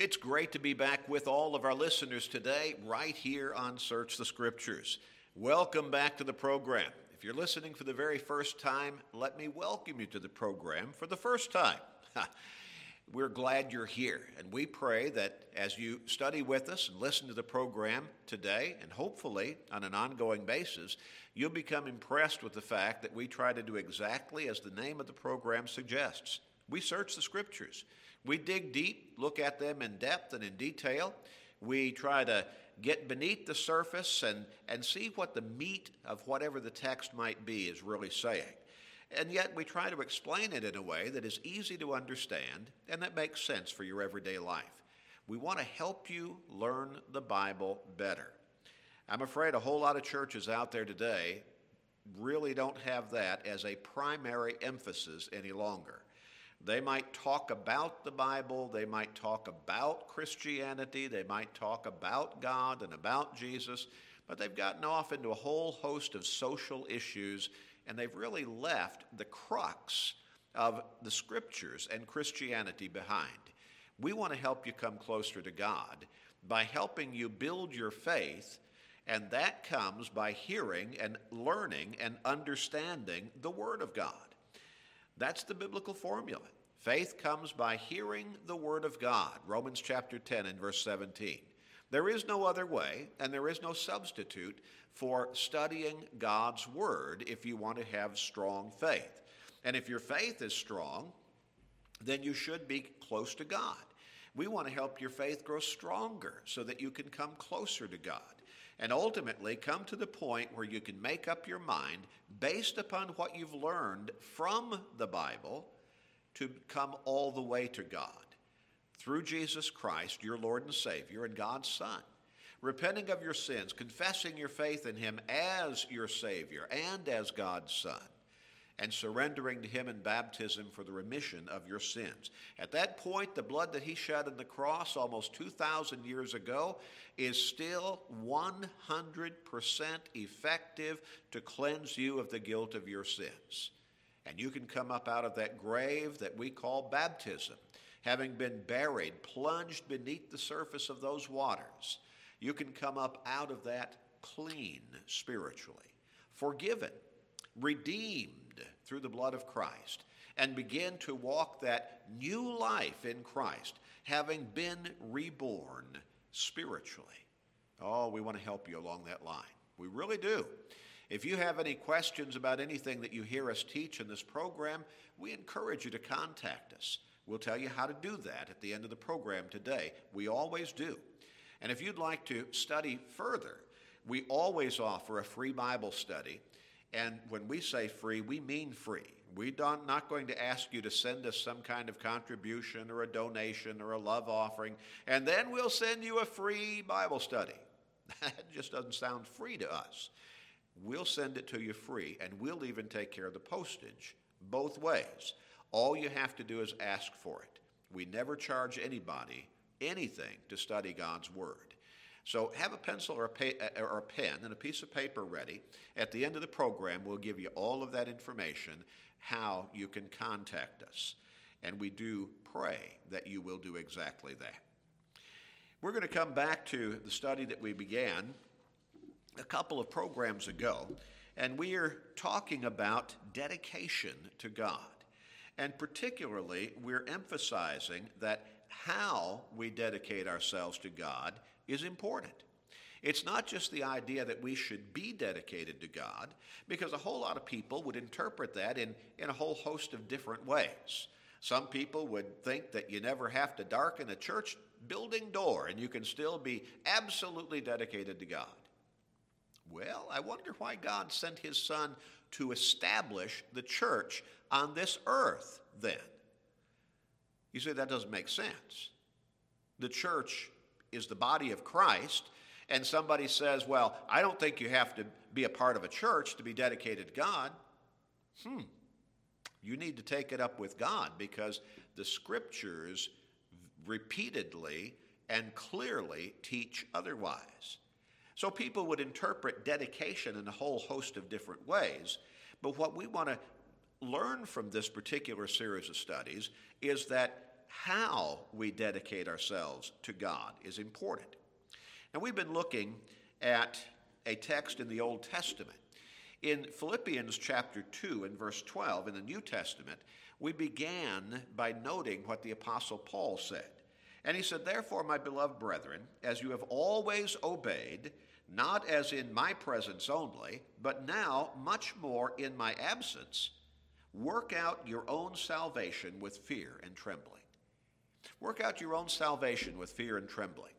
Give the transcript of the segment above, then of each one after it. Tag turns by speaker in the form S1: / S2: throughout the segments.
S1: It's great to be back with all of our listeners today, right here on Search the Scriptures. Welcome back to the program. If you're listening for the very first time, let me welcome you to the program for the first time. We're glad you're here, and we pray that as you study with us and listen to the program today, and hopefully on an ongoing basis, you'll become impressed with the fact that we try to do exactly as the name of the program suggests. We search the scriptures, we dig deep, look at them in depth and in detail. We try to get beneath the surface and, and see what the meat of whatever the text might be is really saying. And yet we try to explain it in a way that is easy to understand and that makes sense for your everyday life. We want to help you learn the Bible better. I'm afraid a whole lot of churches out there today really don't have that as a primary emphasis any longer. They might talk about the Bible, they might talk about Christianity, they might talk about God and about Jesus, but they've gotten off into a whole host of social issues and they've really left the crux of the scriptures and Christianity behind. We want to help you come closer to God by helping you build your faith, and that comes by hearing and learning and understanding the Word of God. That's the biblical formula. Faith comes by hearing the Word of God, Romans chapter 10 and verse 17. There is no other way, and there is no substitute for studying God's Word if you want to have strong faith. And if your faith is strong, then you should be close to God. We want to help your faith grow stronger so that you can come closer to God and ultimately come to the point where you can make up your mind based upon what you've learned from the Bible to come all the way to God through Jesus Christ, your Lord and Savior, and God's Son. Repenting of your sins, confessing your faith in Him as your Savior and as God's Son, and surrendering to Him in baptism for the remission of your sins. At that point, the blood that He shed on the cross almost 2,000 years ago is still 100% effective to cleanse you of the guilt of your sins. And you can come up out of that grave that we call baptism having been buried, plunged beneath the surface of those waters, you can come up out of that clean spiritually, forgiven, redeemed through the blood of Christ, and begin to walk that new life in Christ, having been reborn spiritually. Oh, we want to help you along that line. We really do. If you have any questions about anything that you hear us teach in this program, we encourage you to contact us. We'll tell you how to do that at the end of the program today. We always do. And if you'd like to study further, we always offer a free Bible study. And when we say free, we mean free. We're not going to ask you to send us some kind of contribution or a donation or a love offering, and then we'll send you a free Bible study. That just doesn't sound free to us. We'll send it to you free, and we'll even take care of the postage both ways. All you have to do is ask for it. We never charge anybody anything to study God's Word. So have a pencil or a, pa- uh, or a, pen and a piece of paper ready. At the end of the program, we'll give you all of that information, how you can contact us. And we do pray that you will do exactly that. We're going to come back to the study that we began a couple of programs ago, and we are talking about dedication to God. And particularly, we're emphasizing that how we dedicate ourselves to God is important. It's not just the idea that we should be dedicated to God, because a whole lot of people would interpret that in, in a whole host of different ways. Some people would think that you never have to darken a church building door and you can still be absolutely dedicated to God. Well, I wonder why God sent his son to establish the church on this earth then. You say that doesn't make sense. The church is the body of Christ, and somebody says, Well, I don't think you have to be a part of a church to be dedicated to God. Hmm. You need to take it up with God because the scriptures repeatedly and clearly teach otherwise. So people would interpret dedication in a whole host of different ways. But what we want to learn from this particular series of studies is that how we dedicate ourselves to God is important. Now, we've been looking at a text in the Old Testament. In Philippians chapter 2 and verse 12 in the New Testament, we began by noting what the Apostle Paul said. And he said, Therefore, my beloved brethren, as you have always obeyed, not as in my presence only, but now much more in my absence, work out your own salvation with fear and trembling. Work out your own salvation with fear and trembling.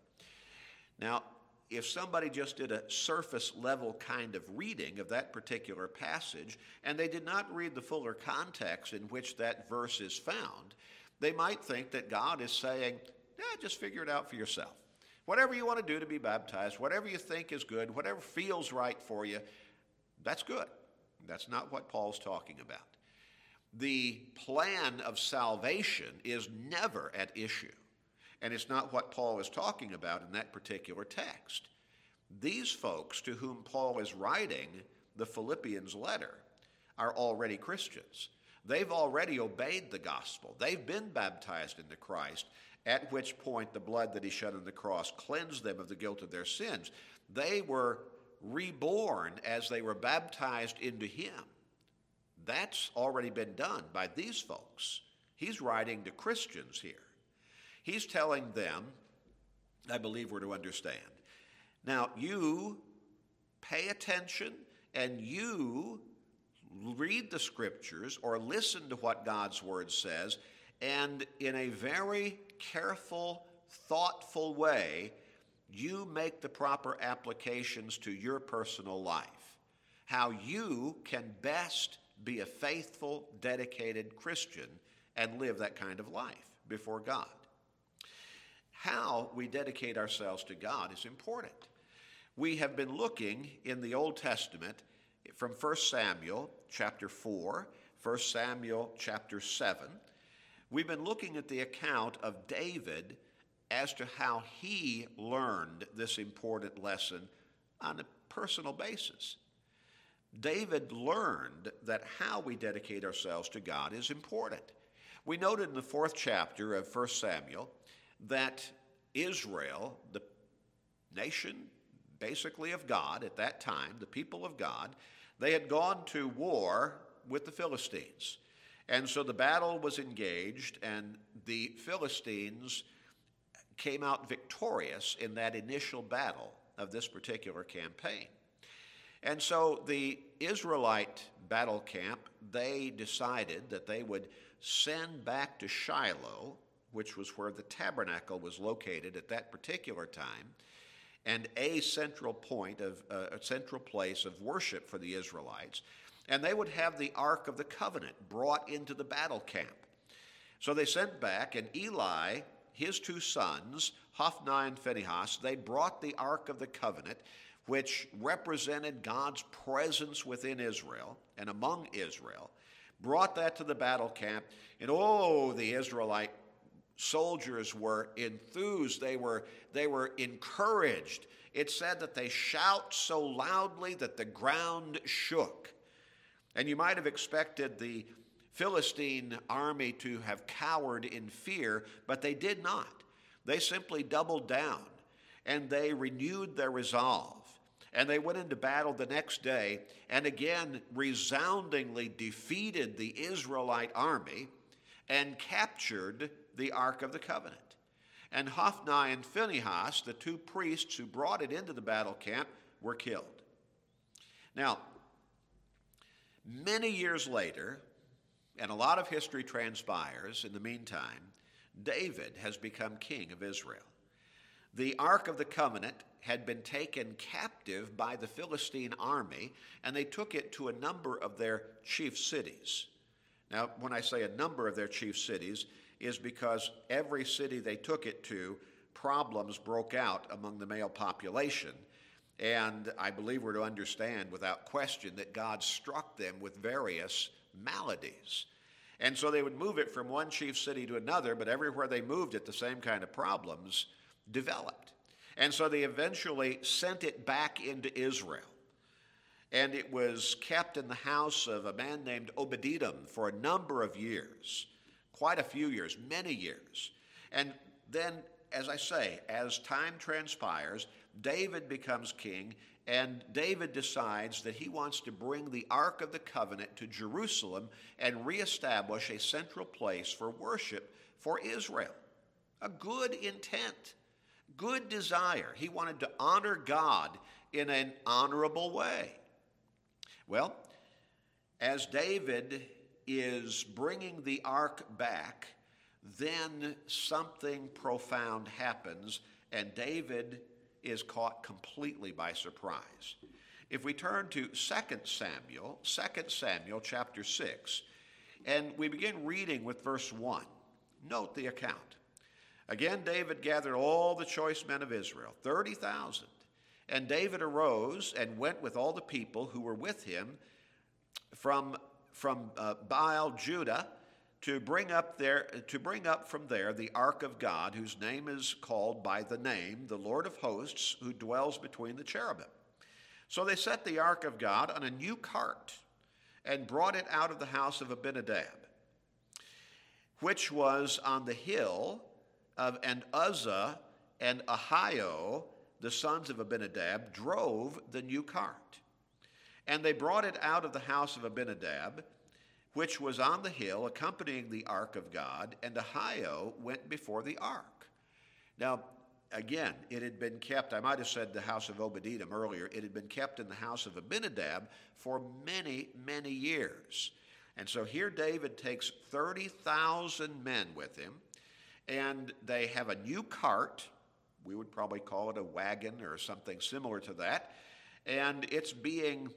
S1: Now, if somebody just did a surface level kind of reading of that particular passage and they did not read the fuller context in which that verse is found, they might think that God is saying, yeah, just figure it out for yourself. Whatever you want to do to be baptized, whatever you think is good, whatever feels right for you, that's good. That's not what Paul's talking about. The plan of salvation is never at issue. And it's not what Paul is talking about in that particular text. These folks to whom Paul is writing the Philippians letter are already Christians. They've already obeyed the gospel. They've been baptized into Christ, at which point the blood that he shed on the cross cleansed them of the guilt of their sins. They were reborn as they were baptized into him. That's already been done by these folks. He's writing to Christians here. He's telling them, I believe we're to understand. Now, you pay attention and you read the scriptures or listen to what God's word says, and in a very careful, thoughtful way, you make the proper applications to your personal life. How you can best be a faithful, dedicated Christian and live that kind of life before God how we dedicate ourselves to God is important. We have been looking in the Old Testament from 1 Samuel chapter 4, 1 Samuel chapter 7. We've been looking at the account of David as to how he learned this important lesson on a personal basis. David learned that how we dedicate ourselves to God is important. We noted in the fourth chapter of 1 Samuel that Israel, the nation basically of God at that time, the people of God, they had gone to war with the Philistines. And so the battle was engaged, and the Philistines came out victorious in that initial battle of this particular campaign. And so the Israelite battle camp, they decided that they would send back to Shiloh which was where the tabernacle was located at that particular time, and a central point of uh, a central place of worship for the Israelites. And they would have the Ark of the Covenant brought into the battle camp. So they sent back, and Eli, his two sons, Hophni and Phinehas, they brought the Ark of the Covenant, which represented God's presence within Israel and among Israel, brought that to the battle camp. And oh, the Israelite soldiers were enthused, they were, they were encouraged. It said that they shout so loudly that the ground shook. And you might have expected the Philistine army to have cowered in fear, but they did not. They simply doubled down and they renewed their resolve. And they went into battle the next day and again resoundingly defeated the Israelite army and captured the Ark of the Covenant. And Hophni and Phinehas, the two priests who brought it into the battle camp, were killed. Now, many years later, and a lot of history transpires in the meantime, David has become king of Israel. The Ark of the Covenant had been taken captive by the Philistine army, and they took it to a number of their chief cities. Now, when I say a number of their chief cities, is because every city they took it to, problems broke out among the male population. And I believe we're to understand without question that God struck them with various maladies. And so they would move it from one chief city to another, but everywhere they moved it, the same kind of problems developed. And so they eventually sent it back into Israel. And it was kept in the house of a man named Obed-Edom for a number of years quite a few years, many years. And then, as I say, as time transpires, David becomes king, and David decides that he wants to bring the Ark of the Covenant to Jerusalem and reestablish a central place for worship for Israel. A good intent, good desire. He wanted to honor God in an honorable way. Well, as David is bringing the ark back, then something profound happens, and David is caught completely by surprise. If we turn to 2 Samuel, 2 Samuel chapter 6, and we begin reading with verse 1, note the account. Again, David gathered all the choice men of Israel, 30,000. And David arose and went with all the people who were with him from, from uh, Baal Judah to bring up there to bring up from there the ark of God whose name is called by the name the Lord of hosts who dwells between the cherubim so they set the ark of God on a new cart and brought it out of the house of Abinadab which was on the hill of and Uzzah and Ahio the sons of Abinadab drove the new cart and they brought it out of the house of Abinadab, which was on the hill, accompanying the ark of God, and Ahio went before the ark. Now, again, it had been kept, I might have said the house of Obed-Edom earlier, it had been kept in the house of Abinadab for many, many years. And so here David takes 30,000 men with him, and they have a new cart. We would probably call it a wagon or something similar to that. And it's being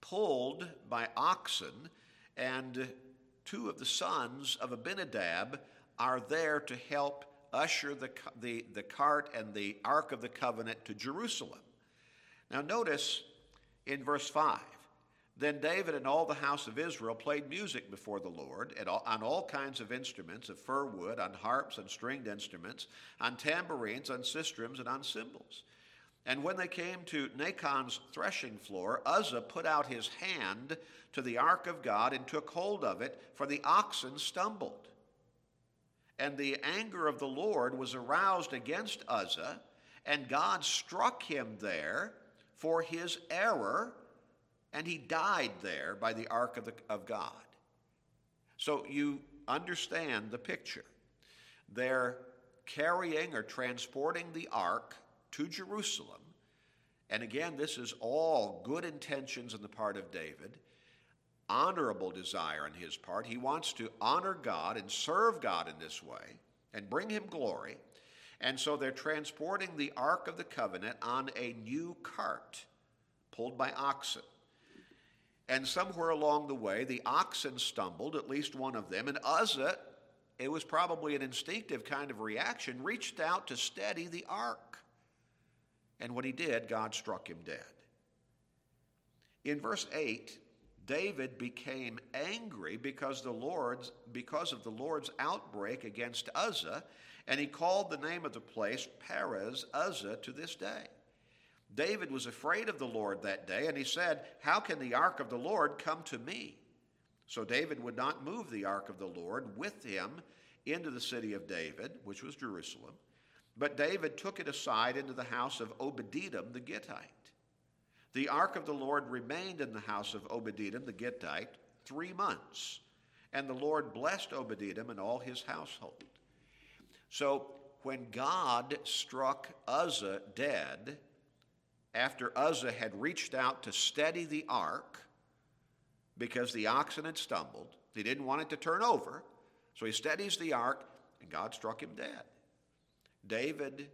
S1: pulled by oxen, and two of the sons of Abinadab are there to help usher the, the, the cart and the Ark of the Covenant to Jerusalem. Now, notice in verse 5 Then David and all the house of Israel played music before the Lord on all kinds of instruments of fir wood, on harps and stringed instruments, on tambourines, on sistrums, and on cymbals. And when they came to Nacon's threshing floor, Uzzah put out his hand to the ark of God and took hold of it, for the oxen stumbled. And the anger of the Lord was aroused against Uzzah, and God struck him there for his error, and he died there by the ark of, the, of God. So you understand the picture. They're carrying or transporting the ark to Jerusalem. And again, this is all good intentions on the part of David, honorable desire on his part. He wants to honor God and serve God in this way and bring him glory. And so they're transporting the Ark of the Covenant on a new cart pulled by oxen. And somewhere along the way, the oxen stumbled, at least one of them, and Uzzah, it was probably an instinctive kind of reaction, reached out to steady the ark. And when he did, God struck him dead. In verse 8, David became angry because the Lord's because of the Lord's outbreak against Uzzah, and he called the name of the place Perez Uzzah to this day. David was afraid of the Lord that day, and he said, How can the ark of the Lord come to me? So David would not move the ark of the Lord with him into the city of David, which was Jerusalem. But David took it aside into the house of Obed-Edom the Gittite. The ark of the Lord remained in the house of Obed-Edom the Gittite three months, and the Lord blessed Obed-Edom and all his household. So when God struck Uzzah dead, after Uzzah had reached out to steady the ark because the oxen had stumbled, he didn't want it to turn over, so he steadies the ark, and God struck him dead. David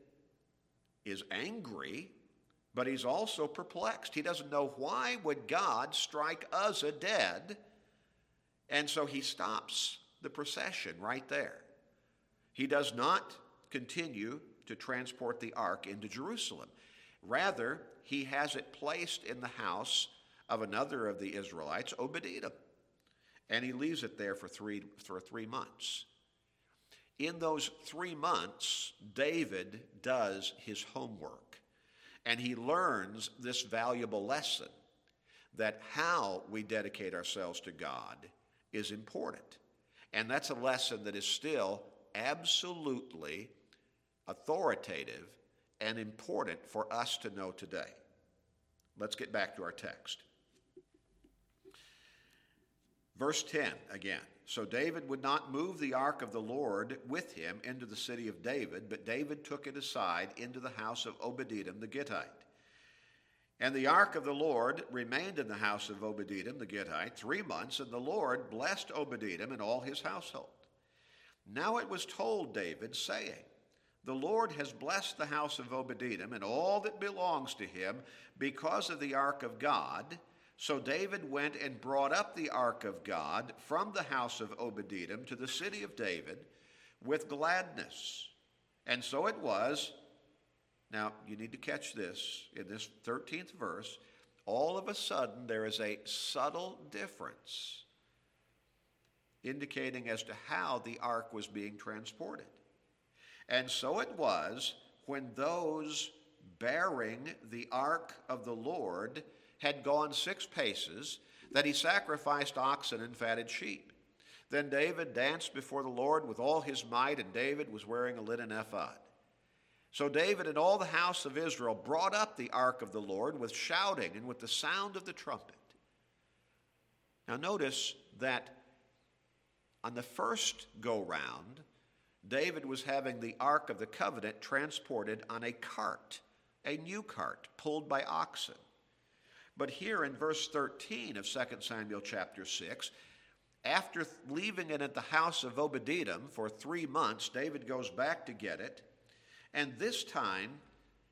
S1: is angry, but he's also perplexed. He doesn't know why would God strike Uzzah dead, and so he stops the procession right there. He does not continue to transport the ark into Jerusalem. Rather, he has it placed in the house of another of the Israelites, Obed-Edom, and he leaves it there for three, for three months. In those three months, David does his homework and he learns this valuable lesson that how we dedicate ourselves to God is important. And that's a lesson that is still absolutely authoritative and important for us to know today. Let's get back to our text. Verse 10 again. So David would not move the ark of the Lord with him into the city of David, but David took it aside into the house of Obed-Edom the Gittite. And the ark of the Lord remained in the house of Obed-Edom the Gittite three months, and the Lord blessed Obed-Edom and all his household. Now it was told David, saying, The Lord has blessed the house of Obed-Edom and all that belongs to him because of the ark of God, so David went and brought up the ark of God from the house of Obed-Edom to the city of David with gladness. And so it was. Now, you need to catch this in this 13th verse. All of a sudden, there is a subtle difference indicating as to how the ark was being transported. And so it was when those bearing the ark of the Lord had gone six paces, that he sacrificed oxen and fatted sheep. Then David danced before the Lord with all his might, and David was wearing a linen ephod. So David and all the house of Israel brought up the ark of the Lord with shouting and with the sound of the trumpet. Now, notice that on the first go round, David was having the ark of the covenant transported on a cart, a new cart pulled by oxen. But here in verse 13 of 2 Samuel chapter 6, after leaving it at the house of Obed-Edom for three months, David goes back to get it. And this time,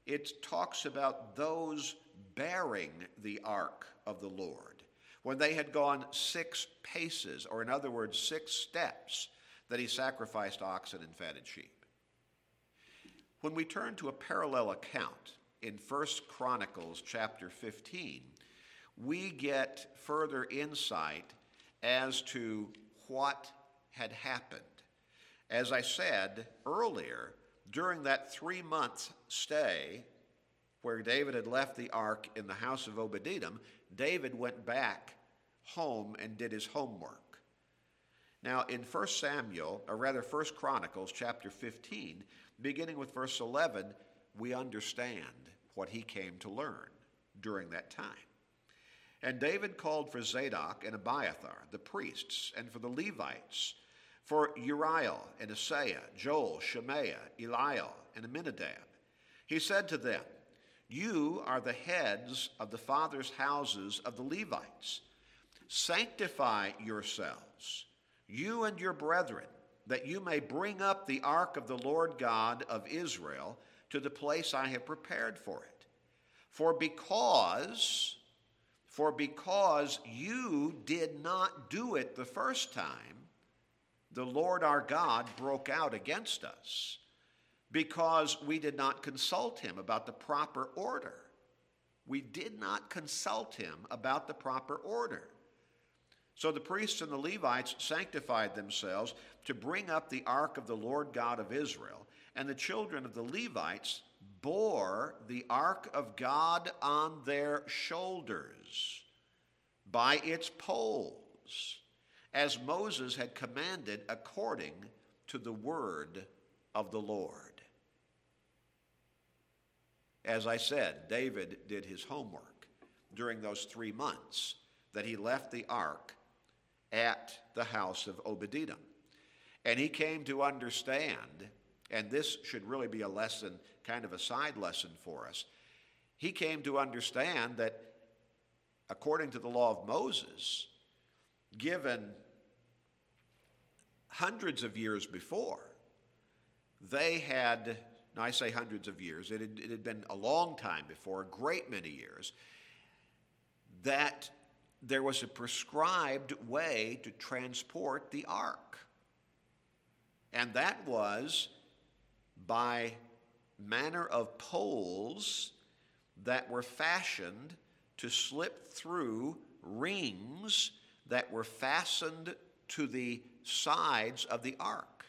S1: it talks about those bearing the ark of the Lord. When they had gone six paces, or in other words, six steps, that he sacrificed oxen and fatted sheep. When we turn to a parallel account in 1 Chronicles chapter 15, we get further insight as to what had happened. As I said earlier, during that three month stay where David had left the ark in the house of Obed-Edom, David went back home and did his homework. Now, in 1 Samuel, or rather 1 Chronicles chapter 15, beginning with verse 11, we understand what he came to learn during that time. And David called for Zadok and Abiathar, the priests, and for the Levites, for Uriel and Asaiah, Joel, Shemaiah, Eliel, and Aminadab. He said to them, You are the heads of the fathers' houses of the Levites. Sanctify yourselves, you and your brethren, that you may bring up the ark of the Lord God of Israel to the place I have prepared for it. For because for because you did not do it the first time, the Lord our God broke out against us because we did not consult him about the proper order. We did not consult him about the proper order. So the priests and the Levites sanctified themselves to bring up the ark of the Lord God of Israel, and the children of the Levites bore the ark of God on their shoulders by its poles, as Moses had commanded according to the word of the Lord. As I said, David did his homework during those three months that he left the ark at the house of Obed-Edom. And he came to understand and this should really be a lesson, kind of a side lesson for us. He came to understand that according to the law of Moses, given hundreds of years before, they had, I say hundreds of years, it had, it had been a long time before, a great many years, that there was a prescribed way to transport the ark. And that was by manner of poles that were fashioned to slip through rings that were fastened to the sides of the ark.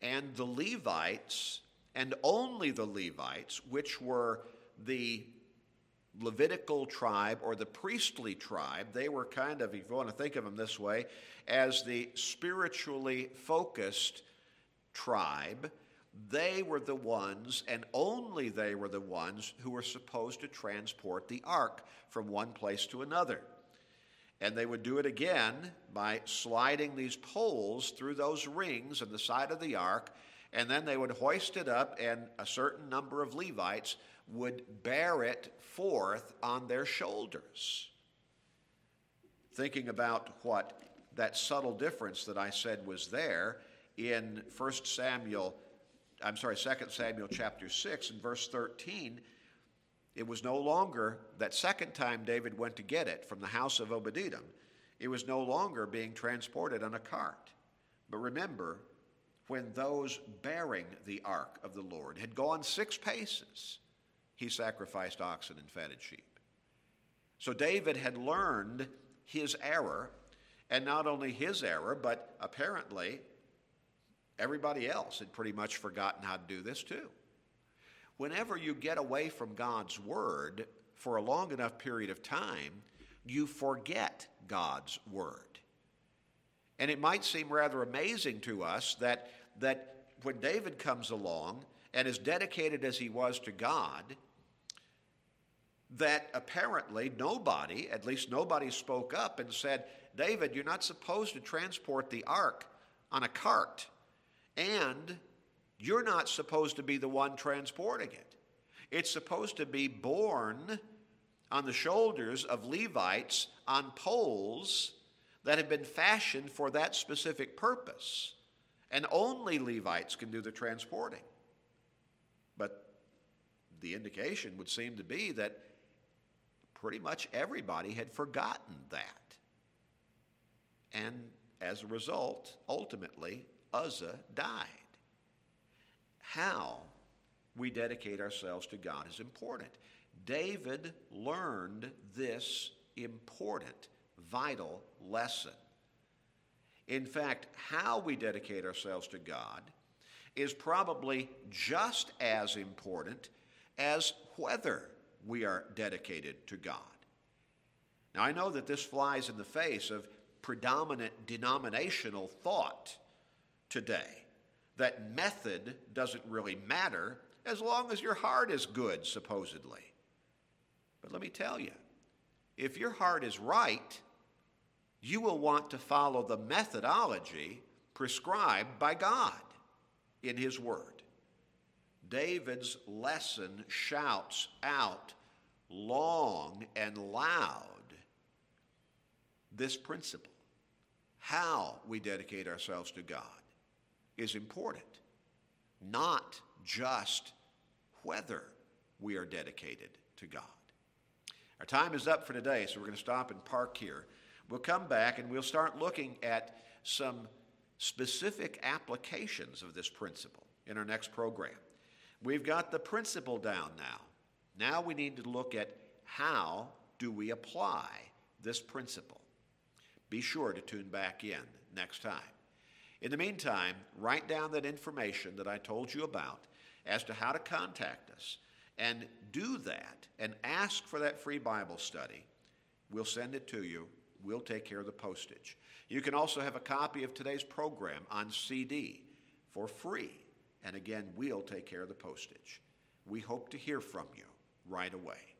S1: And the Levites, and only the Levites, which were the Levitical tribe or the priestly tribe. They were kind of, if you want to think of them this way, as the spiritually focused tribe. They were the ones, and only they were the ones, who were supposed to transport the ark from one place to another. And they would do it again by sliding these poles through those rings in the side of the ark, and then they would hoist it up, and a certain number of Levites would bear it forth on their shoulders. Thinking about what that subtle difference that I said was there in 1 Samuel, I'm sorry, 2 Samuel chapter 6 and verse 13, it was no longer that second time David went to get it from the house of Obed-Edom, it was no longer being transported on a cart. But remember, when those bearing the ark of the Lord had gone six paces, he sacrificed oxen and fatted sheep. So David had learned his error, and not only his error, but apparently everybody else had pretty much forgotten how to do this too. Whenever you get away from God's word for a long enough period of time, you forget God's word. And it might seem rather amazing to us that, that when David comes along and as dedicated as he was to God, that apparently nobody, at least nobody, spoke up and said, David, you're not supposed to transport the ark on a cart, and you're not supposed to be the one transporting it. It's supposed to be borne on the shoulders of Levites on poles that have been fashioned for that specific purpose. And only Levites can do the transporting. But the indication would seem to be that pretty much everybody had forgotten that. And as a result, ultimately, Uzzah died. How we dedicate ourselves to God is important. David learned this important, vital lesson. In fact, how we dedicate ourselves to God is probably just as important as whether we are dedicated to God. Now, I know that this flies in the face of predominant denominational thought today that method doesn't really matter as long as your heart is good, supposedly. But let me tell you, if your heart is right, you will want to follow the methodology prescribed by God in His Word. David's lesson shouts out long and loud this principle. How we dedicate ourselves to God is important, not just whether we are dedicated to God. Our time is up for today, so we're going to stop and park here. We'll come back and we'll start looking at some specific applications of this principle in our next program. We've got the principle down now. Now we need to look at how do we apply this principle. Be sure to tune back in next time. In the meantime, write down that information that I told you about as to how to contact us and do that and ask for that free Bible study. We'll send it to you. We'll take care of the postage. You can also have a copy of today's program on CD for free. And again, we'll take care of the postage. We hope to hear from you right away.